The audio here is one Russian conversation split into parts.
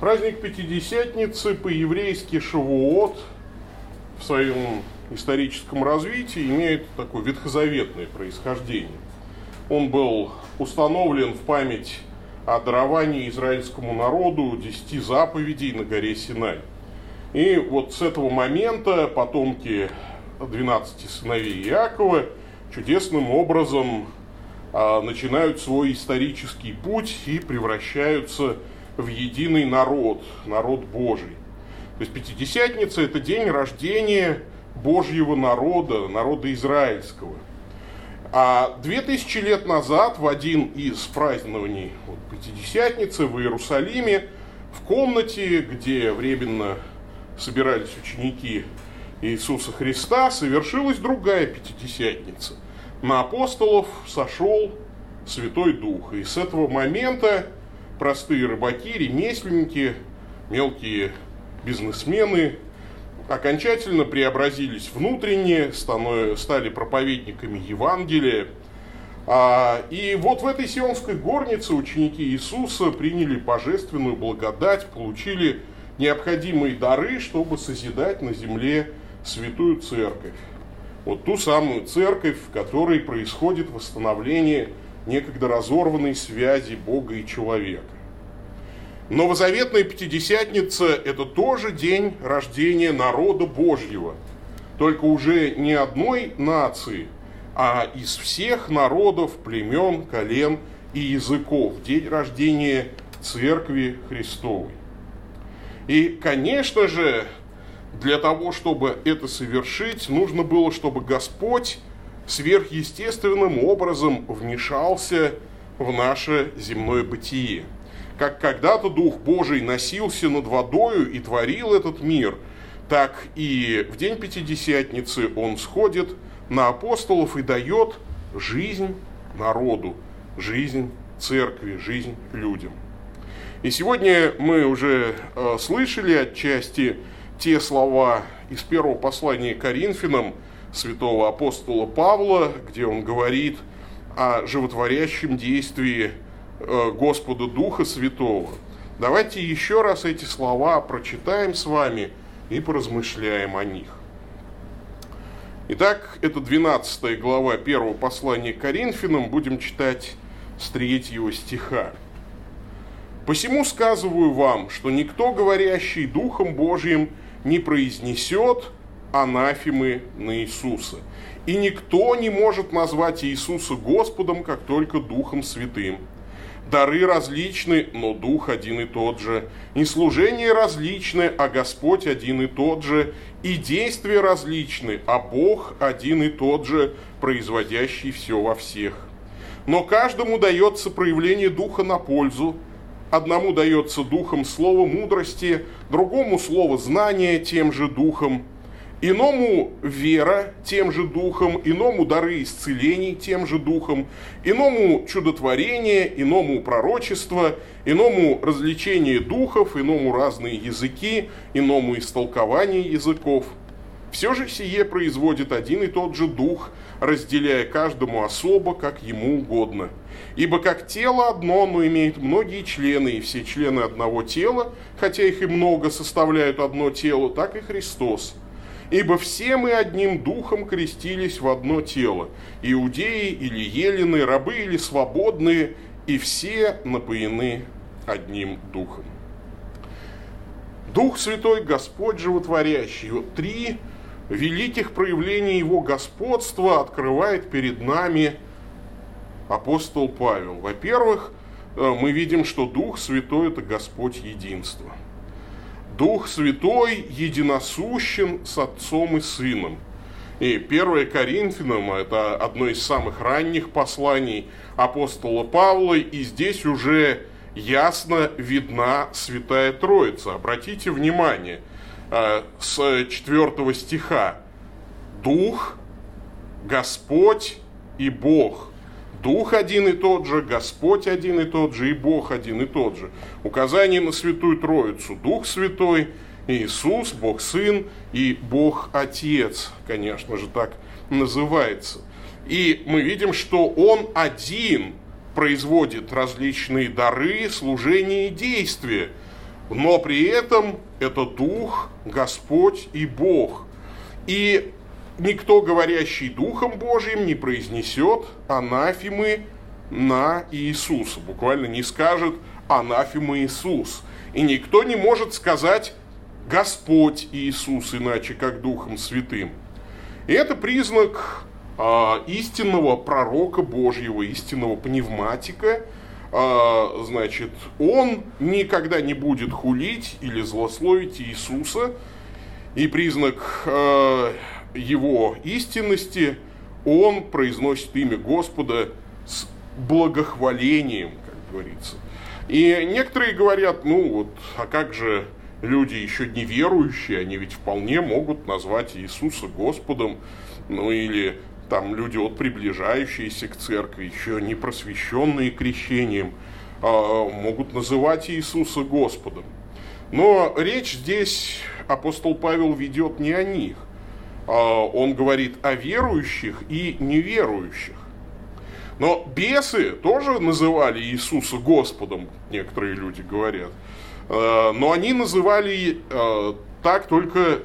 Праздник Пятидесятницы по-еврейски Шавуот в своем историческом развитии имеет такое ветхозаветное происхождение. Он был установлен в память о даровании израильскому народу десяти заповедей на горе Синай. И вот с этого момента потомки 12 сыновей Иакова чудесным образом а, начинают свой исторический путь и превращаются в единый народ, народ Божий. То есть Пятидесятница – это день рождения Божьего народа, народа израильского. А две тысячи лет назад в один из празднований вот, Пятидесятницы в Иерусалиме в комнате, где временно собирались ученики Иисуса Христа, совершилась другая Пятидесятница. На апостолов сошел Святой Дух. И с этого момента простые рыбаки, ремесленники, мелкие бизнесмены окончательно преобразились внутренне, стали проповедниками Евангелия. А, и вот в этой сионской горнице ученики Иисуса приняли божественную благодать, получили необходимые дары, чтобы созидать на земле святую церковь. Вот ту самую церковь, в которой происходит восстановление некогда разорванной связи Бога и человека. Новозаветная Пятидесятница – это тоже день рождения народа Божьего, только уже не одной нации, а из всех народов, племен, колен и языков. День рождения Церкви Христовой. И, конечно же, для того, чтобы это совершить, нужно было, чтобы Господь сверхъестественным образом вмешался в наше земное бытие. Как когда-то Дух Божий носился над водою и творил этот мир, так и в день Пятидесятницы Он сходит на апостолов и дает жизнь народу, жизнь церкви, жизнь людям. И сегодня мы уже э, слышали отчасти те слова из первого послания Коринфянам святого апостола Павла, где он говорит о животворящем действии э, Господа Духа Святого. Давайте еще раз эти слова прочитаем с вами и поразмышляем о них. Итак, это 12 глава первого послания Коринфянам, будем читать с третьего стиха. «Посему сказываю вам, что никто, говорящий Духом Божьим, не произнесет анафемы на Иисуса. И никто не может назвать Иисуса Господом, как только Духом Святым. Дары различны, но Дух один и тот же. И служения различны, а Господь один и тот же. И действия различны, а Бог один и тот же, производящий все во всех. Но каждому дается проявление Духа на пользу, Одному дается духом слово мудрости, другому слово знания тем же духом, иному вера тем же духом, иному дары исцелений тем же духом, иному чудотворение, иному пророчество, иному развлечение духов, иному разные языки, иному истолкование языков. Все же сие производит один и тот же дух, разделяя каждому особо, как ему угодно – Ибо как тело одно, но имеет многие члены, и все члены одного тела, хотя их и много составляют одно тело, так и Христос. Ибо все мы одним духом крестились в одно тело, иудеи или елены, рабы или свободные, и все напоены одним духом. Дух Святой Господь животворящий. Вот три великих проявления Его господства открывает перед нами – апостол Павел. Во-первых, э, мы видим, что Дух Святой – это Господь единства. Дух Святой единосущен с Отцом и Сыном. И 1 Коринфянам – это одно из самых ранних посланий апостола Павла, и здесь уже ясно видна Святая Троица. Обратите внимание, э, с 4 стиха «Дух, Господь и Бог». Дух один и тот же, Господь один и тот же, и Бог один и тот же. Указание на Святую Троицу. Дух Святой, Иисус, Бог Сын и Бог Отец, конечно же, так называется. И мы видим, что Он один производит различные дары, служения и действия. но при этом это Дух, Господь и Бог. И никто, говорящий Духом Божьим, не произнесет анафимы на Иисуса. Буквально не скажет анафима Иисус. И никто не может сказать Господь Иисус, иначе как Духом Святым. И это признак э, истинного пророка Божьего, истинного пневматика. Э, значит, он никогда не будет хулить или злословить Иисуса. И признак э, его истинности, он произносит имя Господа с благохвалением, как говорится. И некоторые говорят, ну вот, а как же люди еще неверующие, они ведь вполне могут назвать Иисуса Господом, ну или там люди, вот приближающиеся к церкви, еще не просвещенные крещением, а, могут называть Иисуса Господом. Но речь здесь апостол Павел ведет не о них. А, он говорит о верующих и неверующих. Но бесы тоже называли Иисуса Господом, некоторые люди говорят. Э, но они называли э, так только,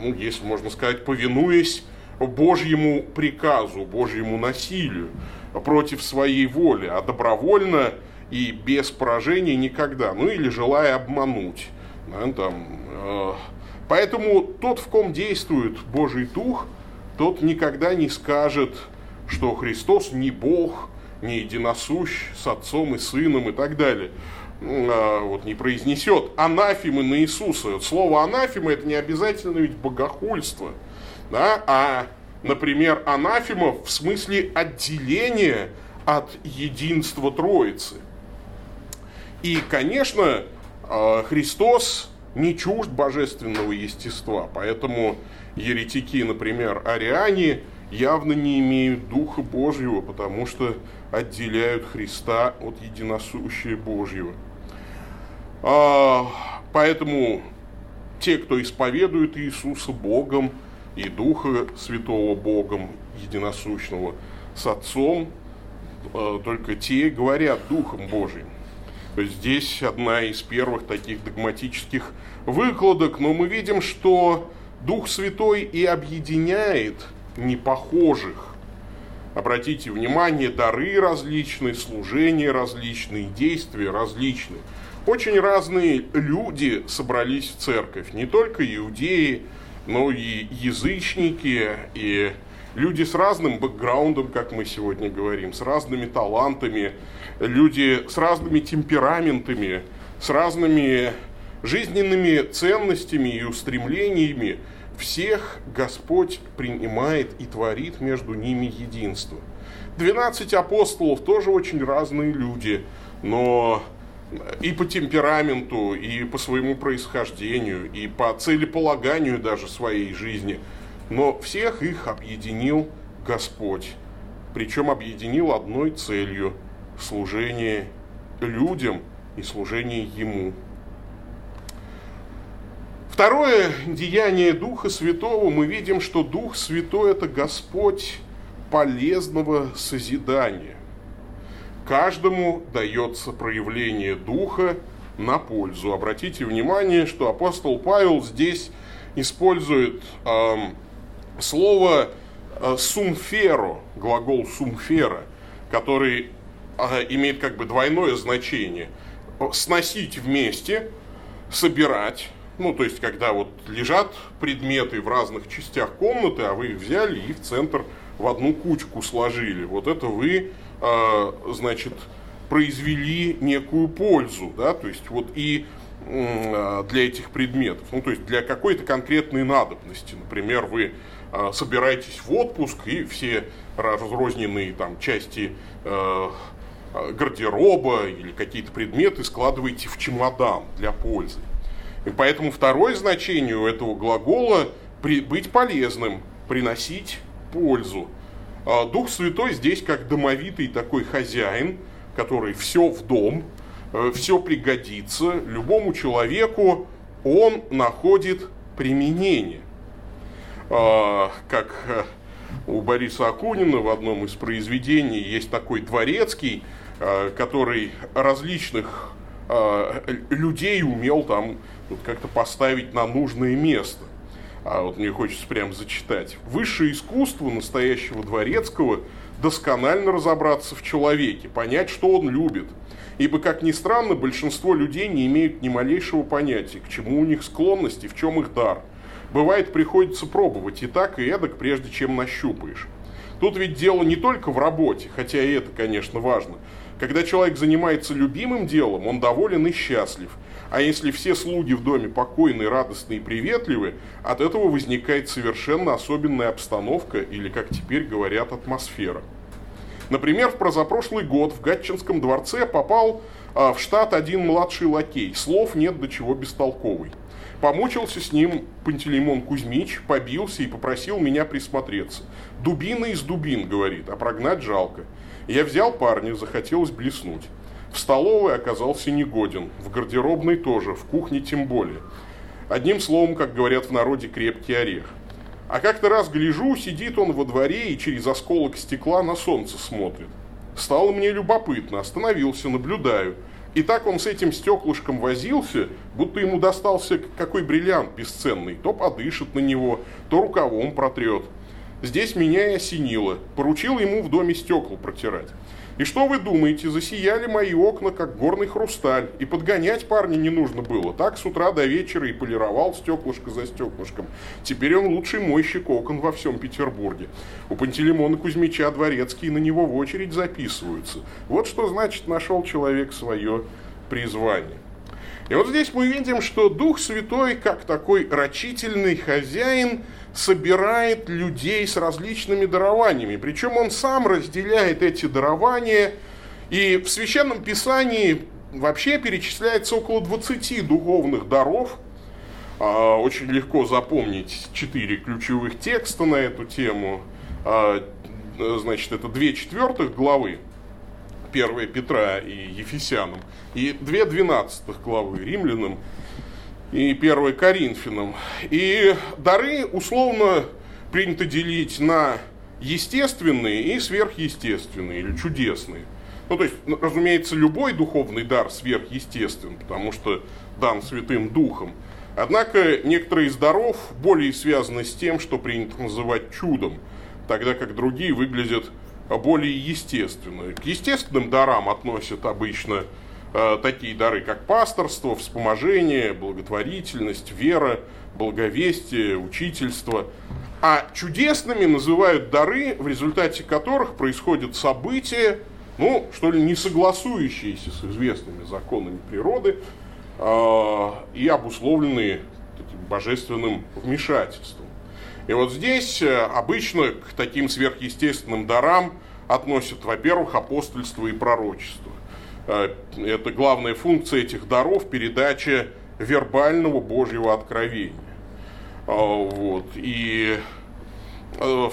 ну, если можно сказать, повинуясь Божьему приказу, Божьему насилию против своей воли, а добровольно и без поражения никогда, ну или желая обмануть. Да, там, поэтому тот, в ком действует Божий Дух, тот никогда не скажет, что Христос не Бог, не единосущ с Отцом и Сыном и так далее. А, вот не произнесет анафимы на Иисуса. Слово анафима это не обязательно ведь богохульство. Да? А, например, анафима в смысле отделения от единства Троицы. И, конечно, а, Христос не чужд божественного естества, поэтому еретики, например, ариане, явно не имеют Духа Божьего, потому что отделяют Христа от единосущия Божьего. А, поэтому те, кто исповедует Иисуса Богом и Духа Святого Богом, единосущного с Отцом, а, только те говорят Духом Божиим. Здесь одна из первых таких догматических выкладок, но мы видим, что Дух Святой и объединяет непохожих. Обратите внимание, дары различные, служения различные, действия различные. Очень разные люди собрались в церковь, не только иудеи, но и язычники, и люди с разным бэкграундом, как мы сегодня говорим, с разными талантами, люди с разными темпераментами, с разными жизненными ценностями и устремлениями – всех Господь принимает и творит между ними единство. Двенадцать апостолов тоже очень разные люди, но и по темпераменту, и по своему происхождению, и по целеполаганию даже своей жизни. Но всех их объединил Господь. Причем объединил одной целью – служение людям и служение Ему. Второе деяние Духа Святого, мы видим, что Дух Святой – это Господь полезного созидания. Каждому дается проявление Духа на пользу. Обратите внимание, что апостол Павел здесь использует э, слово э, сумферо, глагол сумфера, который имеет как бы двойное значение. Сносить вместе, собирать, ну, то есть, когда вот лежат предметы в разных частях комнаты, а вы их взяли и в центр в одну кучку сложили. Вот это вы, э, значит, произвели некую пользу, да, то есть вот и э, для этих предметов, ну, то есть для какой-то конкретной надобности. Например, вы э, собираетесь в отпуск и все разрозненные там части э, гардероба или какие-то предметы складываете в чемодан для пользы. И поэтому второе значение у этого глагола при, быть полезным, приносить пользу. А Дух Святой здесь как домовитый такой хозяин, который все в дом, э, все пригодится, любому человеку он находит применение. А, как э, у Бориса Акунина в одном из произведений есть такой дворецкий, э, который различных э, людей умел там вот как-то поставить на нужное место. А вот мне хочется прям зачитать. Высшее искусство настоящего дворецкого досконально разобраться в человеке, понять, что он любит. Ибо, как ни странно, большинство людей не имеют ни малейшего понятия, к чему у них склонности, в чем их дар. Бывает, приходится пробовать и так, и эдак, прежде чем нащупаешь. Тут ведь дело не только в работе, хотя и это, конечно, важно. Когда человек занимается любимым делом, он доволен и счастлив. А если все слуги в доме покойны, радостны и приветливы, от этого возникает совершенно особенная обстановка или, как теперь говорят, атмосфера. Например, в прозапрошлый год в Гатчинском дворце попал в штат один младший лакей. Слов нет до чего бестолковый. Помучился с ним Пантелеймон Кузьмич, побился и попросил меня присмотреться. Дубина из дубин, говорит, а прогнать жалко. Я взял парня, захотелось блеснуть. В столовой оказался негоден, в гардеробной тоже, в кухне тем более. Одним словом, как говорят в народе, крепкий орех. А как-то раз гляжу, сидит он во дворе и через осколок стекла на солнце смотрит. Стало мне любопытно, остановился, наблюдаю – и так он с этим стеклышком возился, будто ему достался какой бриллиант бесценный. То подышит на него, то рукавом протрет. Здесь меня и осенило. Поручил ему в доме стекла протирать. И что вы думаете, засияли мои окна, как горный хрусталь. И подгонять парня не нужно было. Так с утра до вечера и полировал стеклышко за стеклышком. Теперь он лучший мойщик окон во всем Петербурге. У Пантелеймона Кузьмича дворецкие на него в очередь записываются. Вот что значит нашел человек свое призвание. И вот здесь мы видим, что Дух Святой, как такой рачительный хозяин, собирает людей с различными дарованиями. Причем он сам разделяет эти дарования. И в Священном Писании вообще перечисляется около 20 духовных даров. А, очень легко запомнить четыре ключевых текста на эту тему. А, значит, это две четвертых главы, 1 Петра и Ефесянам, и две двенадцатых главы Римлянам и 1 Коринфянам. И дары условно принято делить на естественные и сверхъестественные или чудесные. Ну, то есть, ну, разумеется, любой духовный дар сверхъестествен, потому что дан Святым Духом. Однако некоторые из даров более связаны с тем, что принято называть чудом, тогда как другие выглядят более естественно. К естественным дарам относят обычно такие дары, как пасторство, вспоможение, благотворительность, вера, благовестие, учительство. А чудесными называют дары, в результате которых происходят события, ну, что ли, не согласующиеся с известными законами природы э, и обусловленные божественным вмешательством. И вот здесь э, обычно к таким сверхъестественным дарам относят, во-первых, апостольство и пророчество. А, это главная функция этих даров, передача вербального Божьего откровения. А, вот. И а,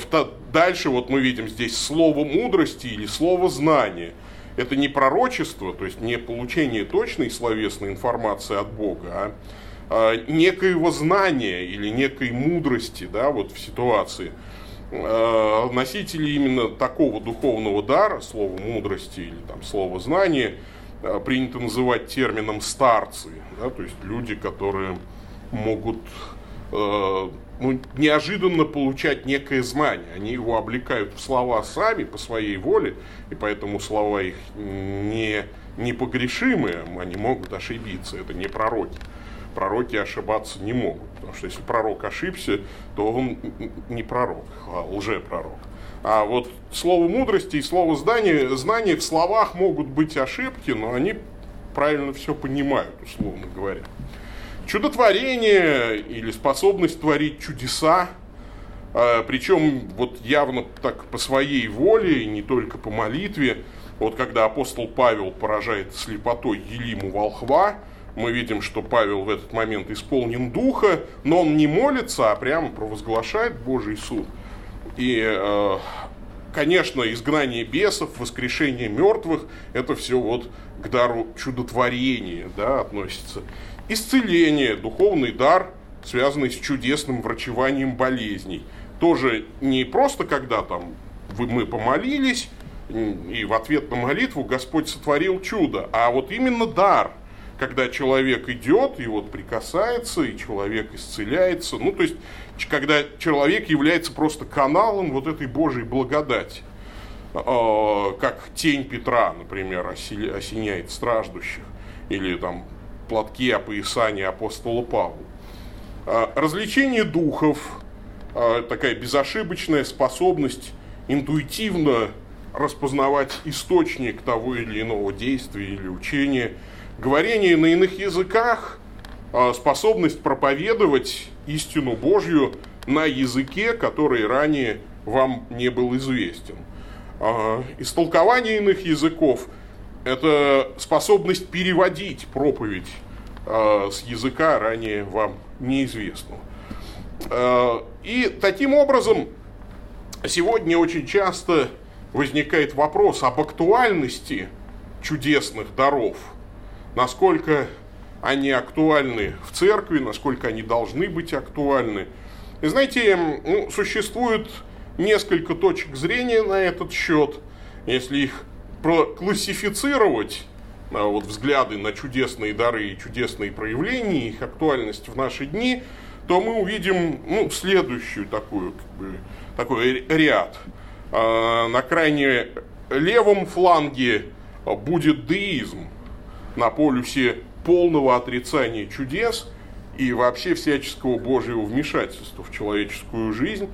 дальше вот мы видим здесь слово мудрости или слово знания. Это не пророчество, то есть не получение точной словесной информации от Бога, а некоего знания или некой мудрости да, вот в ситуации. Носители именно такого духовного дара, слова мудрости или там, слова знания, принято называть термином старцы, да, то есть люди, которые могут э, ну, неожиданно получать некое знание. Они его облекают в слова сами по своей воле, и поэтому слова их не непогрешимые, они могут ошибиться, это не пророки пророки ошибаться не могут. Потому что если пророк ошибся, то он не пророк, а лжепророк. А вот слово мудрости и слово знания, знания в словах могут быть ошибки, но они правильно все понимают, условно говоря. Чудотворение или способность творить чудеса, а, причем вот явно так по своей воле, и не только по молитве. Вот когда апостол Павел поражает слепотой Елиму волхва, мы видим, что Павел в этот момент исполнен духа, но он не молится, а прямо провозглашает Божий суд. И, э, конечно, изгнание бесов, воскрешение мертвых, это все вот к дару чудотворения да, относится. Исцеление, духовный дар, связанный с чудесным врачеванием болезней. Тоже не просто когда там мы помолились, и в ответ на молитву Господь сотворил чудо, а вот именно дар – когда человек идет и вот прикасается, и человек исцеляется. Ну, то есть, когда человек является просто каналом вот этой Божьей благодати. А, как тень Петра, например, осеняет страждущих. Или там платки опоясания апостола Павла. А, развлечение духов, а, такая безошибочная способность интуитивно распознавать источник того или иного действия или учения, говорение на иных языках, а, способность проповедовать истину Божью на языке, который ранее вам не был известен. Истолкование иных языков – это способность переводить проповедь с языка ранее вам неизвестного. И таким образом сегодня очень часто возникает вопрос об актуальности чудесных даров, насколько они актуальны в церкви, насколько они должны быть актуальны. И знаете, ну, существует несколько точек зрения на этот счет. Если их классифицировать, а вот взгляды на чудесные дары и чудесные проявления, их актуальность в наши дни, то мы увидим ну, следующую такую, как бы, такой ряд. А, на крайне левом фланге будет деизм на полюсе полного отрицания чудес и вообще всяческого Божьего вмешательства в человеческую жизнь,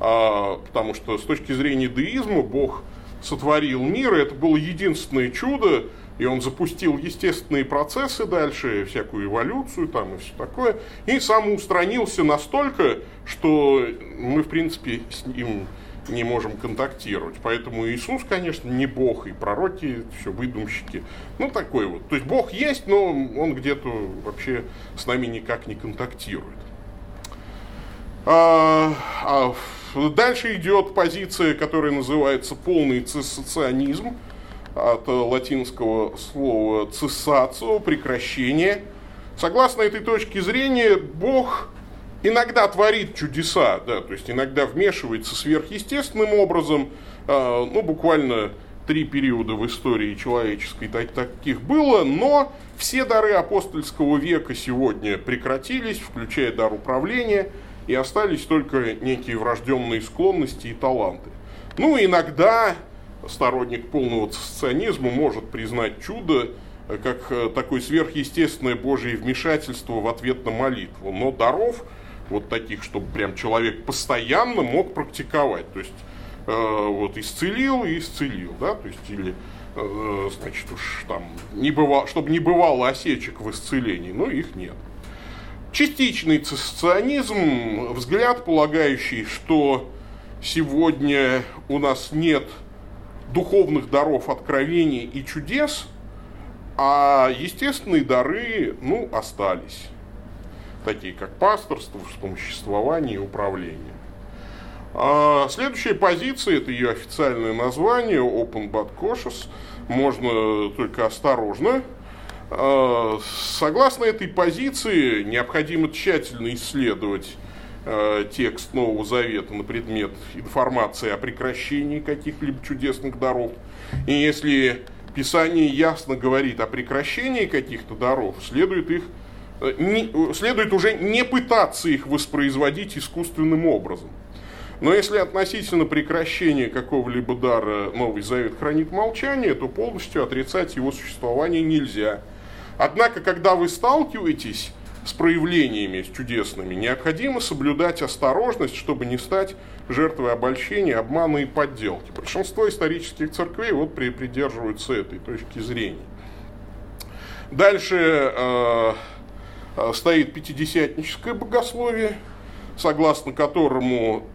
а, потому что с точки зрения деизма Бог сотворил мир, и это было единственное чудо, и он запустил естественные процессы дальше, всякую эволюцию там и все такое, и самоустранился настолько, что мы, в принципе, с ним не можем контактировать. Поэтому Иисус, конечно, не Бог, и пророки, все выдумщики. Ну, такой вот. То есть Бог есть, но он где-то вообще с нами никак не контактирует. А, а дальше идет позиция, которая называется полный цессационизм от латинского слова цессацио, прекращение. Согласно этой точке зрения, Бог иногда творит чудеса, да, то есть иногда вмешивается сверхъестественным образом, э, ну, буквально три периода в истории человеческой так, таких было, но все дары апостольского века сегодня прекратились, включая дар управления, и остались только некие врожденные склонности и таланты. Ну, иногда сторонник полного цисционизма может признать чудо э, как э, такое сверхъестественное Божье вмешательство в ответ на молитву. Но даров, вот таких, чтобы прям человек постоянно мог практиковать. То есть, э, вот исцелил и исцелил, да, то есть, или э, значит, уж там, не бывало, чтобы не бывало осечек в исцелении, но их нет. Частичный цисционизм, взгляд, полагающий, что сегодня у нас нет духовных даров, откровений и чудес, а естественные дары, ну, остались. Такие как пасторство, вспомоществование и управление. А следующая позиция, это ее официальное название, Open Bad Cautious, можно только осторожно. А, согласно этой позиции, необходимо тщательно исследовать Э, текст Нового Завета на предмет информации о прекращении каких-либо чудесных даров. И если Писание ясно говорит о прекращении каких-то даров, следует их не, следует уже не пытаться их воспроизводить искусственным образом. Но если относительно прекращения какого-либо дара Новый Завет хранит молчание, то полностью отрицать его существование нельзя. Однако, когда вы сталкиваетесь с проявлениями с чудесными, необходимо соблюдать осторожность, чтобы не стать жертвой обольщения, обмана и подделки. Большинство исторических церквей вот придерживаются этой точки зрения. Дальше э, стоит пятидесятническое богословие, согласно которому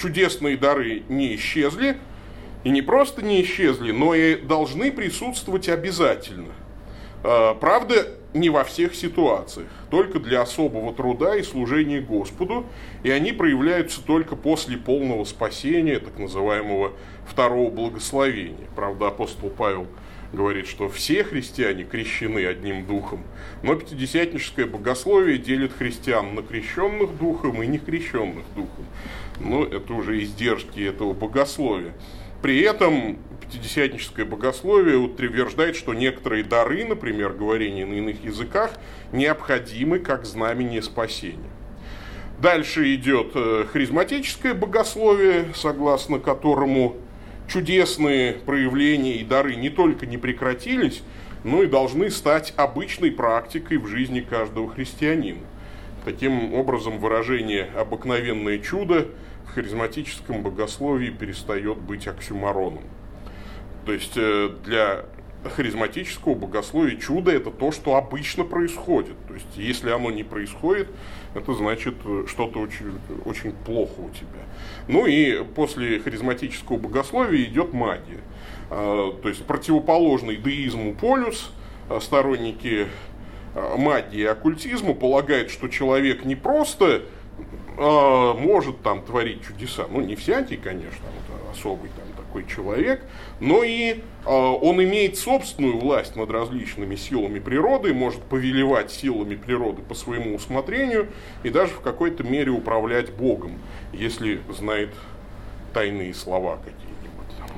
чудесные дары не исчезли, и не просто не исчезли, но и должны присутствовать обязательно. Э, правда, не во всех ситуациях, только для особого труда и служения Господу, и они проявляются только после полного спасения, так называемого второго благословения. Правда, апостол Павел говорит, что все христиане крещены одним духом, но пятидесятническое богословие делит христиан на крещенных духом и некрещенных духом. Но это уже издержки этого богословия. При этом пятидесятническое богословие утверждает, что некоторые дары, например, говорение на иных языках, необходимы как знамение спасения. Дальше идет э, харизматическое богословие, согласно которому чудесные проявления и дары не только не прекратились, но и должны стать обычной практикой в жизни каждого христианина. Таким образом, выражение «обыкновенное чудо» в харизматическом богословии перестает быть оксюмароном. То есть э, для харизматического богословия чудо – это то, что обычно происходит. То есть если оно не происходит, это значит э, что-то очень, очень плохо у тебя. Ну и после харизматического богословия идет магия. А, то есть противоположный деизму полюс, а, сторонники а, магии и оккультизма полагают, что человек не просто может там творить чудеса, ну не всякий, конечно, особый там такой человек, но и э, он имеет собственную власть над различными силами природы, может повелевать силами природы по своему усмотрению и даже в какой-то мере управлять Богом, если знает тайные слова какие-нибудь.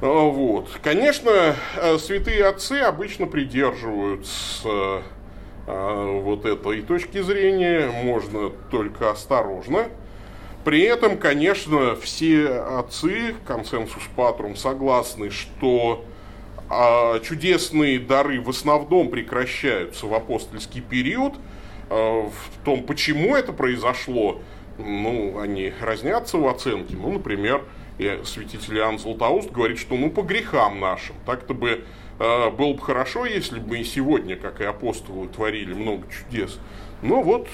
А, вот. Конечно, э, святые отцы обычно придерживаются э, вот этой точки зрения, можно только осторожно при этом, конечно, все отцы, консенсус патрум, согласны, что а, чудесные дары в основном прекращаются в апостольский период. А, в том, почему это произошло, ну, они разнятся в оценке. Ну, например, святитель Иоанн Златоуст говорит, что ну по грехам нашим. Так-то бы э, было бы хорошо, если бы мы и сегодня, как и апостолы, творили много чудес. Но вот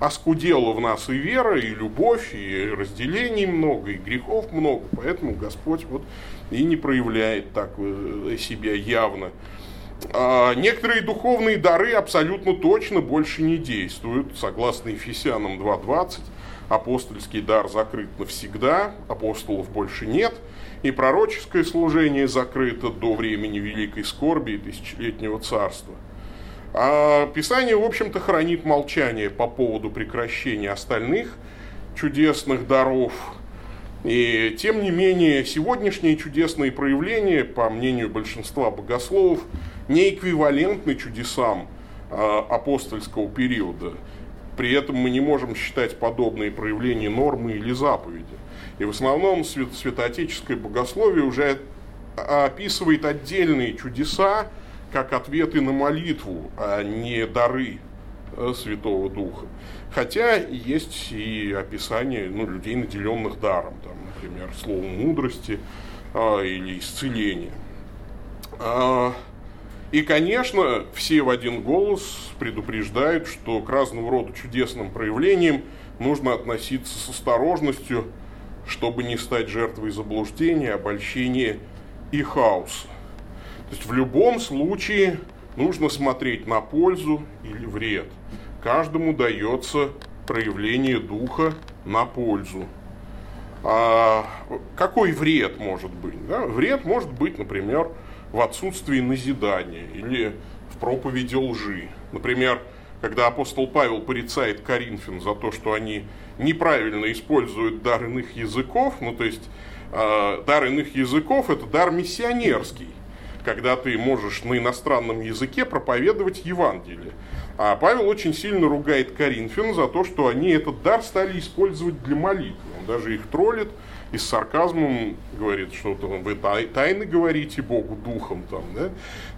оскудела в нас и вера, и любовь, и разделений много, и грехов много, поэтому Господь вот и не проявляет так э, себя явно. А некоторые духовные дары абсолютно точно больше не действуют, согласно Ефесянам 2.20. Апостольский дар закрыт навсегда, апостолов больше нет, и пророческое служение закрыто до времени Великой Скорби и Тысячелетнего Царства – а Писание, в общем-то, хранит молчание по поводу прекращения остальных чудесных даров. И тем не менее, сегодняшние чудесные проявления, по мнению большинства богословов, не эквивалентны чудесам а, апостольского периода. При этом мы не можем считать подобные проявления нормы или заповеди. И в основном святоотеческое богословие уже описывает отдельные чудеса, как ответы на молитву, а не дары э, Святого Духа. Хотя есть и описание ну, людей, наделенных даром, там, например, словом мудрости а, или исцеления. А, и, конечно, все в один голос предупреждают, что к разного рода чудесным проявлениям нужно относиться с осторожностью, чтобы не стать жертвой заблуждения, обольщения и хаоса. То есть в любом случае нужно смотреть на пользу или вред. Каждому дается проявление духа на пользу. А какой вред может быть? Да? Вред может быть, например, в отсутствии назидания или в проповеди лжи. Например, когда апостол Павел порицает Коринфян за то, что они неправильно используют дар иных языков, ну то есть э, дар иных языков это дар миссионерский когда ты можешь на иностранном языке проповедовать Евангелие. А Павел очень сильно ругает Коринфян за то, что они этот дар стали использовать для молитвы. Он даже их троллит и с сарказмом говорит, что вы тайны говорите Богу духом. Там, да?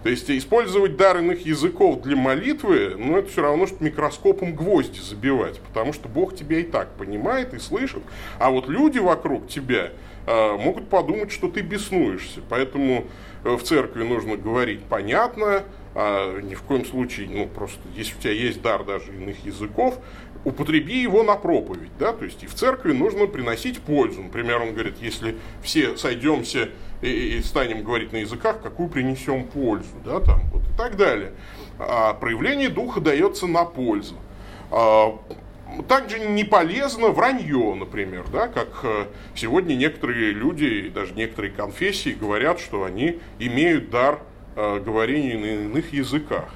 То есть использовать дар иных языков для молитвы, ну это все равно, что микроскопом гвозди забивать, потому что Бог тебя и так понимает и слышит, а вот люди вокруг тебя э, могут подумать, что ты беснуешься. Поэтому в церкви нужно говорить понятно, а ни в коем случае, ну, просто, если у тебя есть дар даже иных языков, употреби его на проповедь, да, то есть и в церкви нужно приносить пользу. Например, он говорит, если все сойдемся и, и станем говорить на языках, какую принесем пользу, да, там, вот и так далее. А проявление духа дается на пользу. А, также не полезно вранье, например, да, как э, сегодня некоторые люди, даже некоторые конфессии говорят, что они имеют дар э, говорения на иных языках,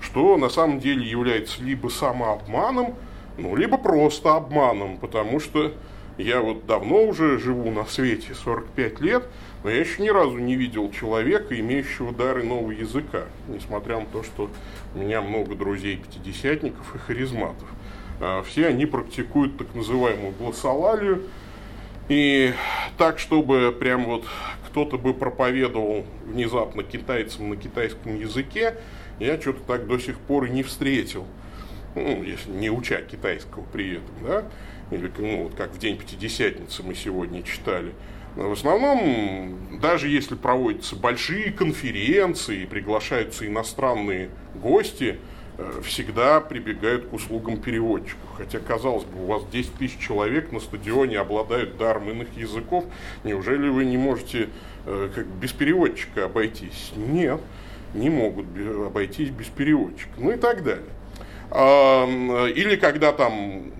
что на самом деле является либо самообманом, ну, либо просто обманом, потому что Я вот давно уже живу на свете, 45 лет, но я еще ни разу не видел человека, имеющего дары нового языка, несмотря на то, что у меня много друзей-пятидесятников и харизматов. А, все они практикуют так называемую гласолалию, и так, чтобы прям вот кто-то бы проповедовал внезапно китайцам на китайском языке, я что-то так до сих пор и не встретил. Ну, если не уча китайского при этом, да, или ну, вот как в День Пятидесятницы мы сегодня читали. Но в основном, даже если проводятся большие конференции, приглашаются иностранные гости, всегда прибегают к услугам переводчиков. Хотя, казалось бы, у вас 10 тысяч человек на стадионе обладают даром иных языков, неужели вы не можете э, как, без переводчика обойтись? Нет, не могут обойтись без переводчика. Ну и так далее. Или когда там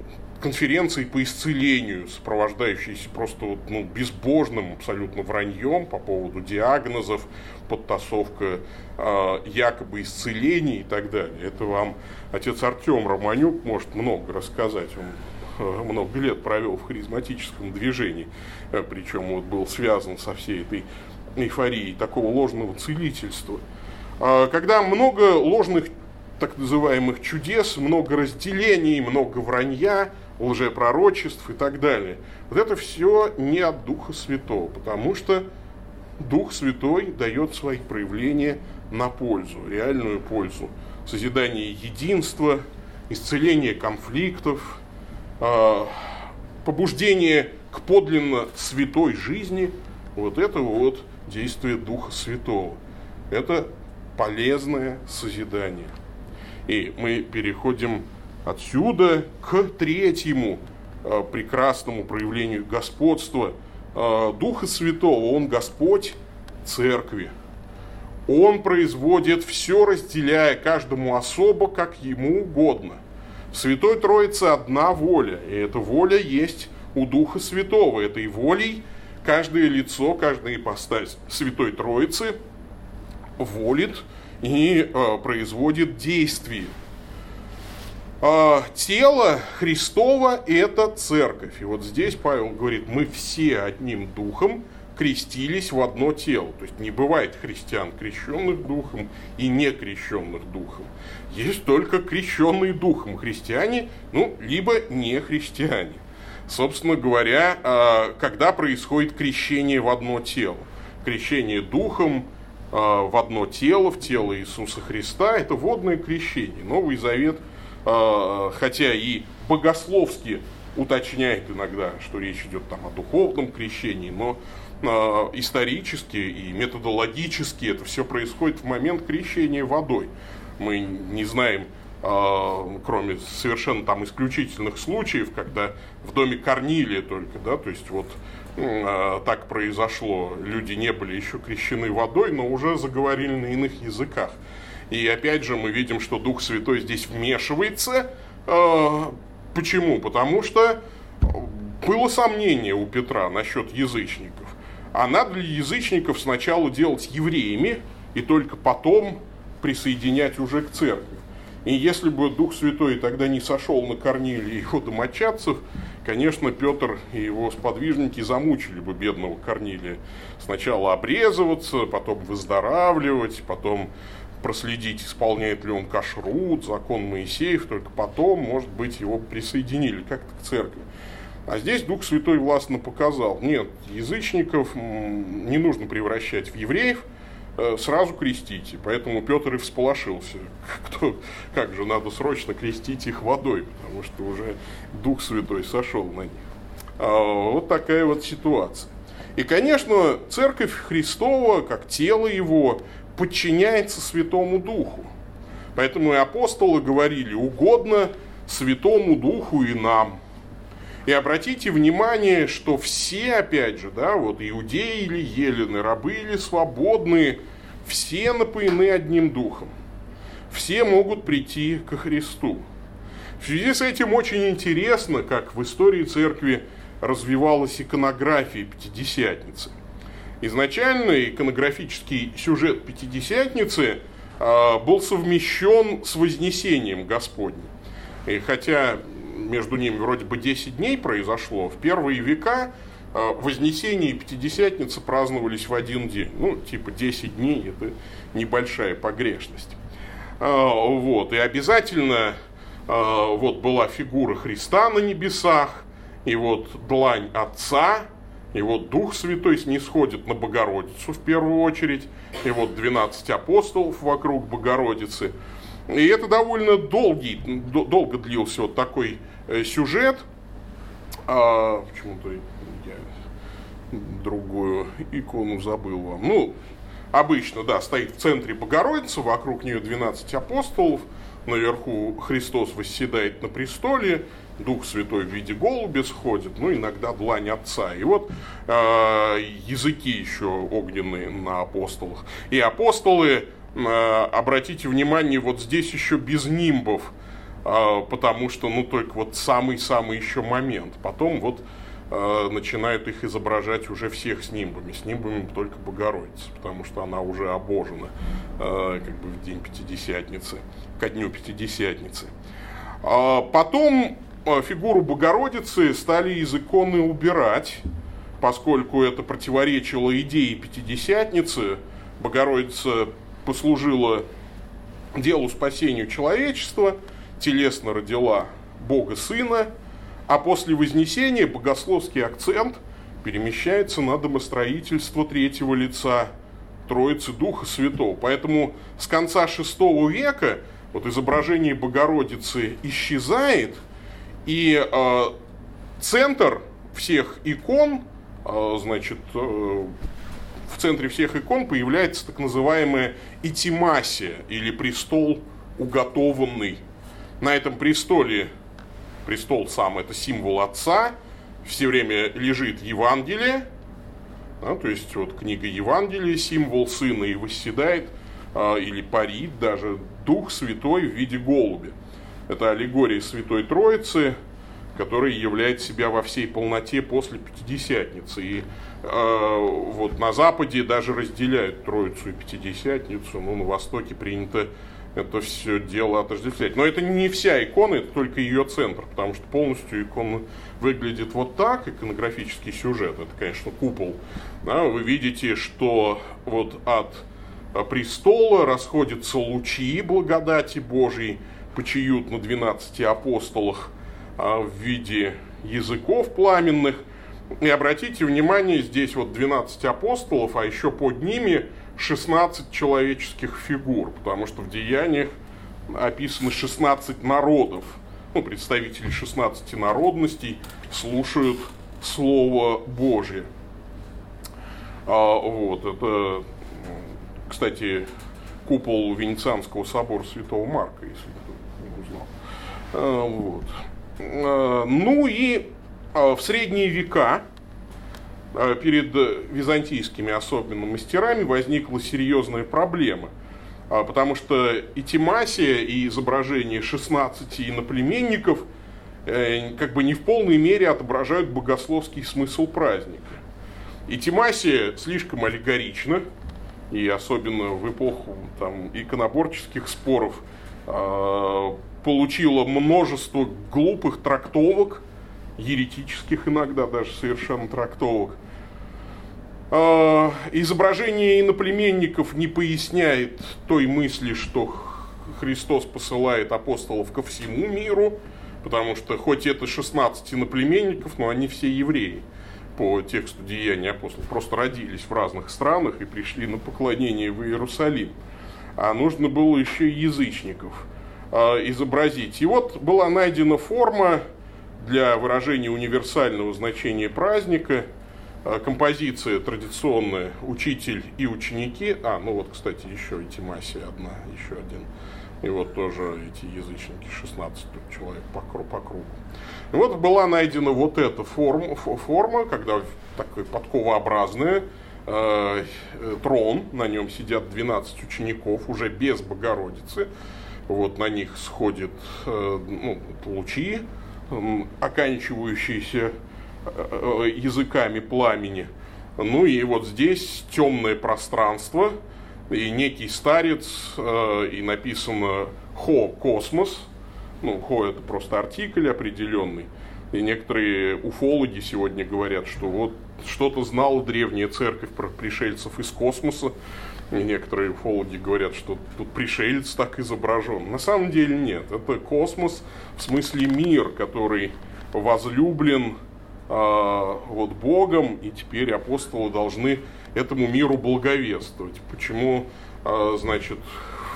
конференции по исцелению, сопровождающиеся просто вот, ну, безбожным абсолютно враньем по поводу диагнозов, подтасовка э, якобы исцелений и так далее. Это вам отец Артем Романюк может много рассказать. Он э, много лет провел в харизматическом движении, э, причем вот был связан со всей этой эйфорией такого ложного целительства. Э, когда много ложных так называемых чудес, много разделений, много вранья, лжепророчеств и так далее. Вот это все не от Духа Святого, потому что Дух Святой дает свои проявления на пользу, реальную пользу. Созидание единства, исцеление конфликтов, а, побуждение к подлинно святой жизни, вот это вот действие Духа Святого. Это полезное созидание. И мы переходим Отсюда к третьему э, прекрасному проявлению господства э, Духа Святого. Он Господь Церкви. Он производит все, разделяя каждому особо, как ему угодно. В Святой Троице одна воля, и эта воля есть у Духа Святого. Этой волей каждое лицо, каждая ипостась Святой Троицы волит и э, производит действие. А, тело Христово – это церковь. И вот здесь Павел говорит, мы все одним духом крестились в одно тело. То есть не бывает христиан, крещенных духом и не крещенных духом. Есть только крещенные духом христиане, ну, либо не христиане. Собственно говоря, а, когда происходит крещение в одно тело? Крещение духом а, в одно тело, в тело Иисуса Христа – это водное крещение. Новый Завет – хотя и богословски уточняет иногда, что речь идет там о духовном крещении, но э, исторически и методологически это все происходит в момент крещения водой. Мы не знаем, э, кроме совершенно там исключительных случаев, когда в доме Корнилия только, да, то есть вот так произошло, люди не были еще крещены водой, но уже заговорили на иных языках. И опять же мы видим, что Дух Святой здесь вмешивается. А, почему? Потому что было сомнение у Петра насчет язычников. А надо ли язычников сначала делать евреями и только потом присоединять уже к церкви? И если бы Дух Святой тогда не сошел на Корнилия и его домочадцев, конечно, Петр и его сподвижники замучили бы бедного Корнилия. Сначала обрезываться, потом выздоравливать, потом проследить, исполняет ли он кашрут, закон Моисеев, только потом, может быть, его присоединили как-то к церкви. А здесь Дух Святой властно показал, нет, язычников не нужно превращать в евреев, э, сразу крестите. Поэтому Петр и всполошился. Кто, как же, надо срочно крестить их водой, потому что уже Дух Святой сошел на них. А, вот такая вот ситуация. И, конечно, Церковь Христова, как тело Его, подчиняется Святому Духу. Поэтому и апостолы говорили, угодно Святому Духу и нам. И обратите внимание, что все, опять же, да, вот иудеи или елены, рабы или свободные, все напоены одним духом. Все могут прийти ко Христу. В связи с этим очень интересно, как в истории церкви развивалась иконография Пятидесятницы. Изначально иконографический сюжет Пятидесятницы а, был совмещен с Вознесением Господним. И хотя между ними вроде бы 10 дней произошло, в первые века э, Вознесение и Пятидесятница праздновались в один день. Ну, типа 10 дней – это небольшая погрешность. Вот, и обязательно вот была фигура Христа на небесах, и вот длань Отца, и вот Дух Святой снисходит на Богородицу в первую очередь, и вот 12 апостолов вокруг Богородицы – и это довольно долгий, долго длился вот такой э, сюжет. А, почему-то я другую икону забыл вам. Ну, обычно, да, стоит в центре Богородица, вокруг нее 12 апостолов, наверху Христос восседает на престоле, Дух Святой в виде голубя сходит, ну, иногда длань Отца. И вот э, языки еще огненные на апостолах. И апостолы Э, обратите внимание, вот здесь еще без нимбов, э, потому что, ну, только вот самый-самый еще момент. Потом вот э, начинают их изображать уже всех с нимбами. С нимбами только Богородица, потому что она уже обожена как бы в день Пятидесятницы, ко дню Пятидесятницы. А потом фигуру Богородицы стали из иконы убирать, поскольку это противоречило идее Пятидесятницы. Богородица послужила делу спасению человечества, телесно родила Бога Сына, а после Вознесения богословский акцент перемещается на домостроительство третьего лица Троицы Духа Святого. Поэтому с конца VI века вот изображение Богородицы исчезает, и э, центр всех икон, э, значит, э, в центре всех икон появляется так называемая итимасия, или престол уготованный. На этом престоле, престол сам это символ Отца, все время лежит Евангелие, да, то есть вот книга Евангелия, символ Сына, и восседает, э, или парит даже Дух Святой в виде голуби. Это аллегория Святой Троицы, которая являет себя во всей полноте после Пятидесятницы. И Э, вот на Западе даже разделяют Троицу и Пятидесятницу, ну, на Востоке принято это все дело отождествлять. Но это не вся икона, это только ее центр, потому что полностью икона выглядит вот так, иконографический сюжет, это, конечно, купол. Да, вы видите, что вот от престола расходятся лучи благодати Божьей, почиют на 12 апостолах а, в виде языков пламенных – и обратите внимание, здесь вот 12 апостолов, а еще под ними 16 человеческих фигур, потому что в деяниях описаны 16 народов. Ну, представители 16 народностей слушают Слово Божье. А, вот, это, кстати, купол Венецианского собора Святого Марка, если кто не узнал. А, вот. А, ну и а, в средние века перед византийскими особенно мастерами возникла серьезная проблема, потому что и Тимасия, и изображение 16 иноплеменников э, как бы не в полной мере отображают богословский смысл праздника. И Тимасия слишком аллегорична, и особенно в эпоху там, иконоборческих споров получила множество глупых трактовок – еретических иногда даже совершенно трактовок. А, изображение иноплеменников не поясняет той мысли, что Христос посылает апостолов ко всему миру, потому что хоть это 16 иноплеменников, но они все евреи по тексту Деяния апостолов, просто родились в разных странах и пришли на поклонение в Иерусалим. А нужно было еще язычников изобразить. И вот была найдена форма, для выражения универсального значения праздника. А, композиция традиционная «Учитель и ученики». А, ну вот, кстати, еще и Тимасия одна, еще один. И вот тоже эти язычники, 16 человек по. По кругу. И вот была найдена вот эта форма, форма когда такой подковообразная, э, трон, на нем сидят 12 учеников, уже без Богородицы. Вот на них сходят э, ну, лучи, оканчивающиеся э, языками пламени. Ну и вот здесь темное пространство, и некий старец, э, и написано «Хо космос», Ну, хо это просто артикль определенный. И некоторые уфологи сегодня говорят, что вот что-то знала древняя церковь про пришельцев из космоса. Некоторые уфологи говорят, что тут пришелец так изображен. На самом деле нет. Это космос, в смысле мир, который возлюблен э, вот Богом, и теперь апостолы должны этому миру благовествовать. Почему, э, значит,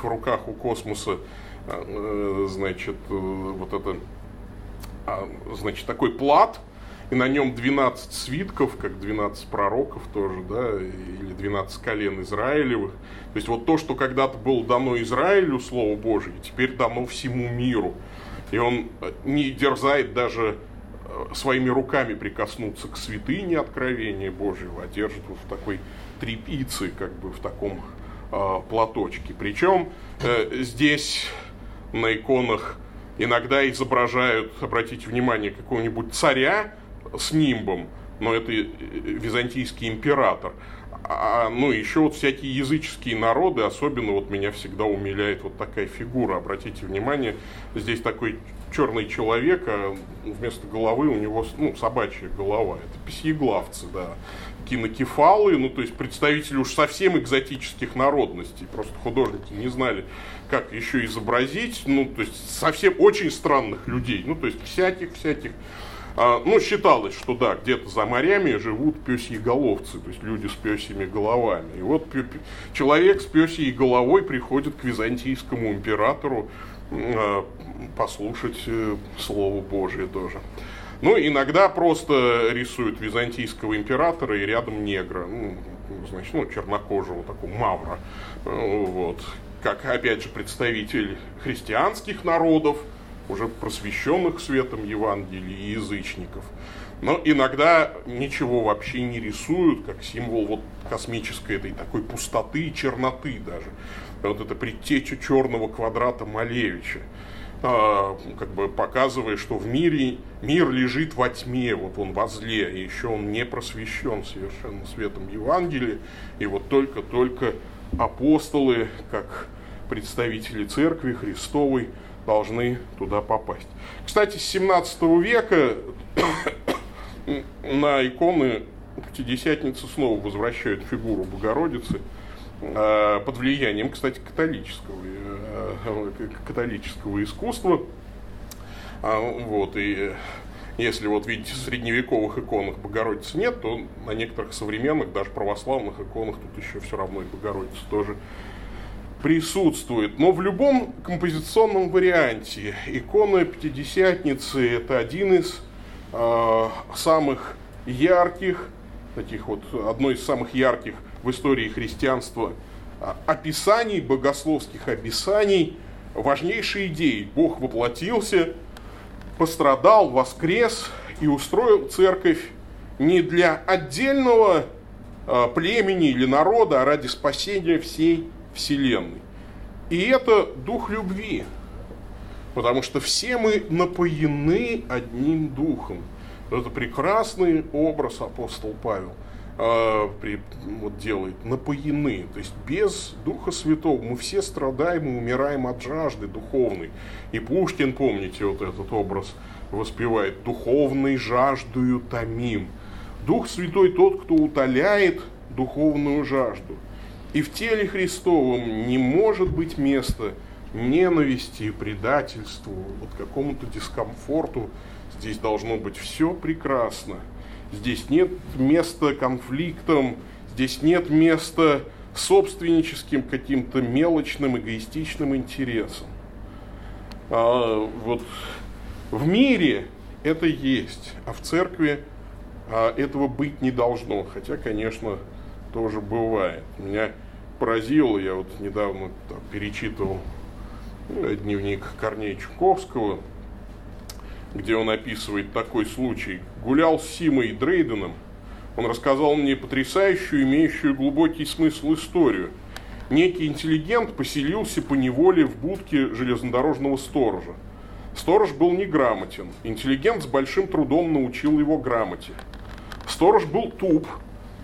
в руках у космоса, э, значит, э, вот это а, значит, такой плат, и на нем 12 свитков, как 12 пророков тоже, да, или 12 колен Израилевых. То есть вот то, что когда-то было дано Израилю, Слово Божие, теперь дано всему миру. И он не дерзает даже э, своими руками прикоснуться к святыне откровения Божьего, а держит вот в такой трепице, как бы в таком э, платочке. Причем э, здесь на иконах Иногда изображают, обратите внимание, какого-нибудь царя с нимбом, но это э, византийский император. А, ну, еще вот всякие языческие народы, особенно вот меня всегда умиляет вот такая фигура. Обратите внимание, здесь такой черный человек, а вместо головы у него ну, собачья голова. Это письеглавцы, да. Кинокефалы, ну, то есть представители уж совсем экзотических народностей. Просто художники не знали, как еще изобразить, ну, то есть совсем очень странных людей, ну, то есть всяких-всяких. А, ну, считалось, что да, где-то за морями живут пёсьи головцы, то есть люди с пёсьими головами. И вот человек с пёсьей головой приходит к византийскому императору а, послушать э, Слово Божие тоже. Ну, иногда просто рисуют византийского императора и рядом негра, ну, значит, ну, чернокожего, такого мавра, вот, как, опять же, представитель христианских народов, уже просвещенных светом Евангелия и язычников. Но иногда ничего вообще не рисуют, как символ вот космической этой такой пустоты и черноты даже. Вот это предтеча черного квадрата Малевича, а, как бы показывая, что в мире мир лежит во тьме, вот он во зле, и еще он не просвещен совершенно светом Евангелия, и вот только-только апостолы, как представители церкви Христовой, должны туда попасть. Кстати, с 17 века на иконы Пятидесятницы снова возвращают фигуру Богородицы а, под влиянием, кстати, католического, э, католического искусства. А, вот, и если вот видите, в средневековых иконах Богородицы нет, то на некоторых современных, даже православных иконах тут еще все равно и Богородица тоже присутствует. Но в любом композиционном варианте икона Пятидесятницы – это один из э, самых ярких, таких вот, одно из самых ярких в истории христианства а, описаний, богословских описаний, важнейшей идеи. Бог воплотился, пострадал, воскрес и устроил церковь не для отдельного э, племени или народа, а ради спасения всей Вселенной. И это дух любви. Потому что все мы напоены одним духом. Это прекрасный образ апостол Павел э, при, вот делает. Напоены. То есть без Духа Святого мы все страдаем и умираем от жажды духовной. И Пушкин, помните, вот этот образ воспевает. Духовной жаждую томим. Дух Святой тот, кто утоляет духовную жажду. И в теле Христовом не может быть места ненависти, предательству, вот какому-то дискомфорту. Здесь должно быть все прекрасно. Здесь нет места конфликтам, здесь нет места собственническим каким-то мелочным, эгоистичным интересам. А, вот в мире это есть, а в церкви а, этого быть не должно. Хотя, конечно, тоже бывает. Меня поразило, я вот недавно там, перечитывал э, дневник Корнея Чуковского, где он описывает такой случай. Гулял с Симой Дрейденом, он рассказал мне потрясающую, имеющую глубокий смысл историю. Некий интеллигент поселился по неволе в будке железнодорожного сторожа. Сторож был неграмотен. Интеллигент с большим трудом научил его грамоте. Сторож был туп,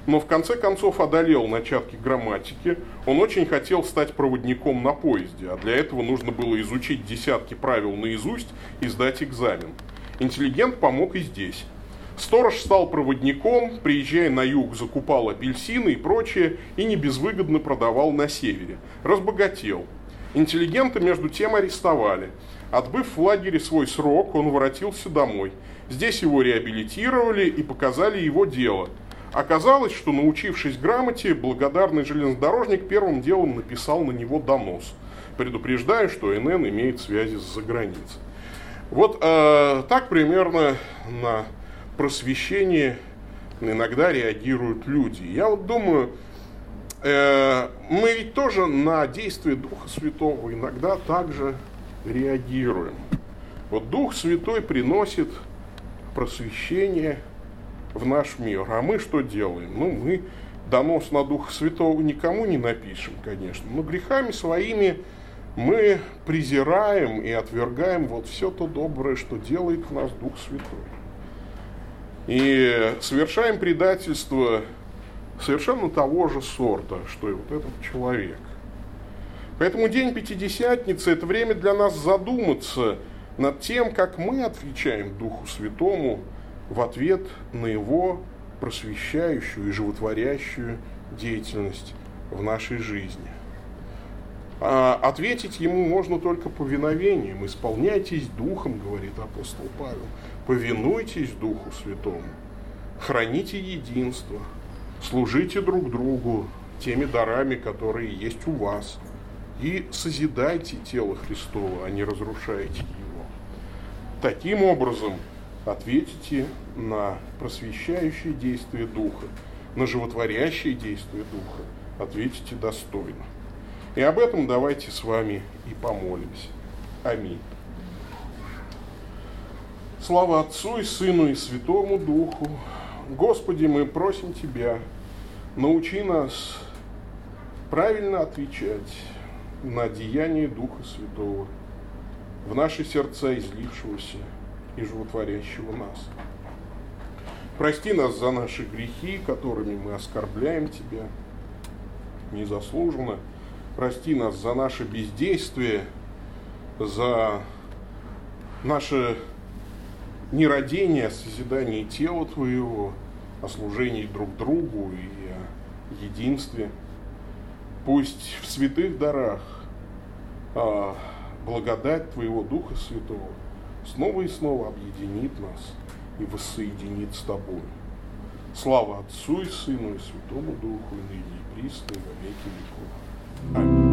но в конце концов одолел начатки грамматики. Он очень хотел стать проводником на поезде, а для этого нужно было изучить десятки правил наизусть и сдать экзамен. Интеллигент помог и здесь. Сторож стал проводником, приезжая на юг, закупал апельсины и прочее, и не безвыгодно продавал на севере. Разбогател. Интеллигента между тем арестовали. Отбыв в лагере свой срок, он воротился домой. Здесь его реабилитировали и показали его дело. Оказалось, что научившись грамоте, благодарный железнодорожник первым делом написал на него донос, предупреждая, что НН имеет связи с заграницей. Вот э, так примерно на просвещение иногда реагируют люди. Я вот думаю, э, мы ведь тоже на действие Духа Святого иногда также реагируем. Вот Дух Святой приносит просвещение в наш мир. А мы что делаем? Ну, мы донос на Духа Святого никому не напишем, конечно, но грехами своими мы презираем и отвергаем вот все то доброе, что делает в нас Дух Святой. И совершаем предательство совершенно того же сорта, что и вот этот человек. Поэтому День Пятидесятницы – это время для нас задуматься над тем, как мы отвечаем Духу Святому в ответ на Его просвещающую и животворящую деятельность в нашей жизни. А ответить Ему можно только повиновением. «Исполняйтесь Духом», говорит апостол Павел. «Повинуйтесь Духу Святому, храните единство, служите друг другу теми дарами, которые есть у вас, и созидайте тело Христово, а не разрушайте его. Таким образом, ответите на просвещающее действие Духа, на животворящее действие Духа, ответите достойно. И об этом давайте с вами и помолимся. Аминь. Слава Отцу и Сыну и Святому Духу. Господи, мы просим Тебя, научи нас правильно отвечать на деяние Духа Святого в наши сердца излившегося и животворящего нас. Прости нас за наши грехи, которыми мы оскорбляем Тебя незаслуженно. Прости нас за наше бездействие, за наше нерадение, созидание тела Твоего, о служении друг другу и о единстве. Пусть в святых дарах а, благодать Твоего Духа Святого снова и снова объединит нас и воссоединит с Тобой. Слава Отцу и Сыну и Святому Духу, и ныне и присно, и во веки веков. Аминь.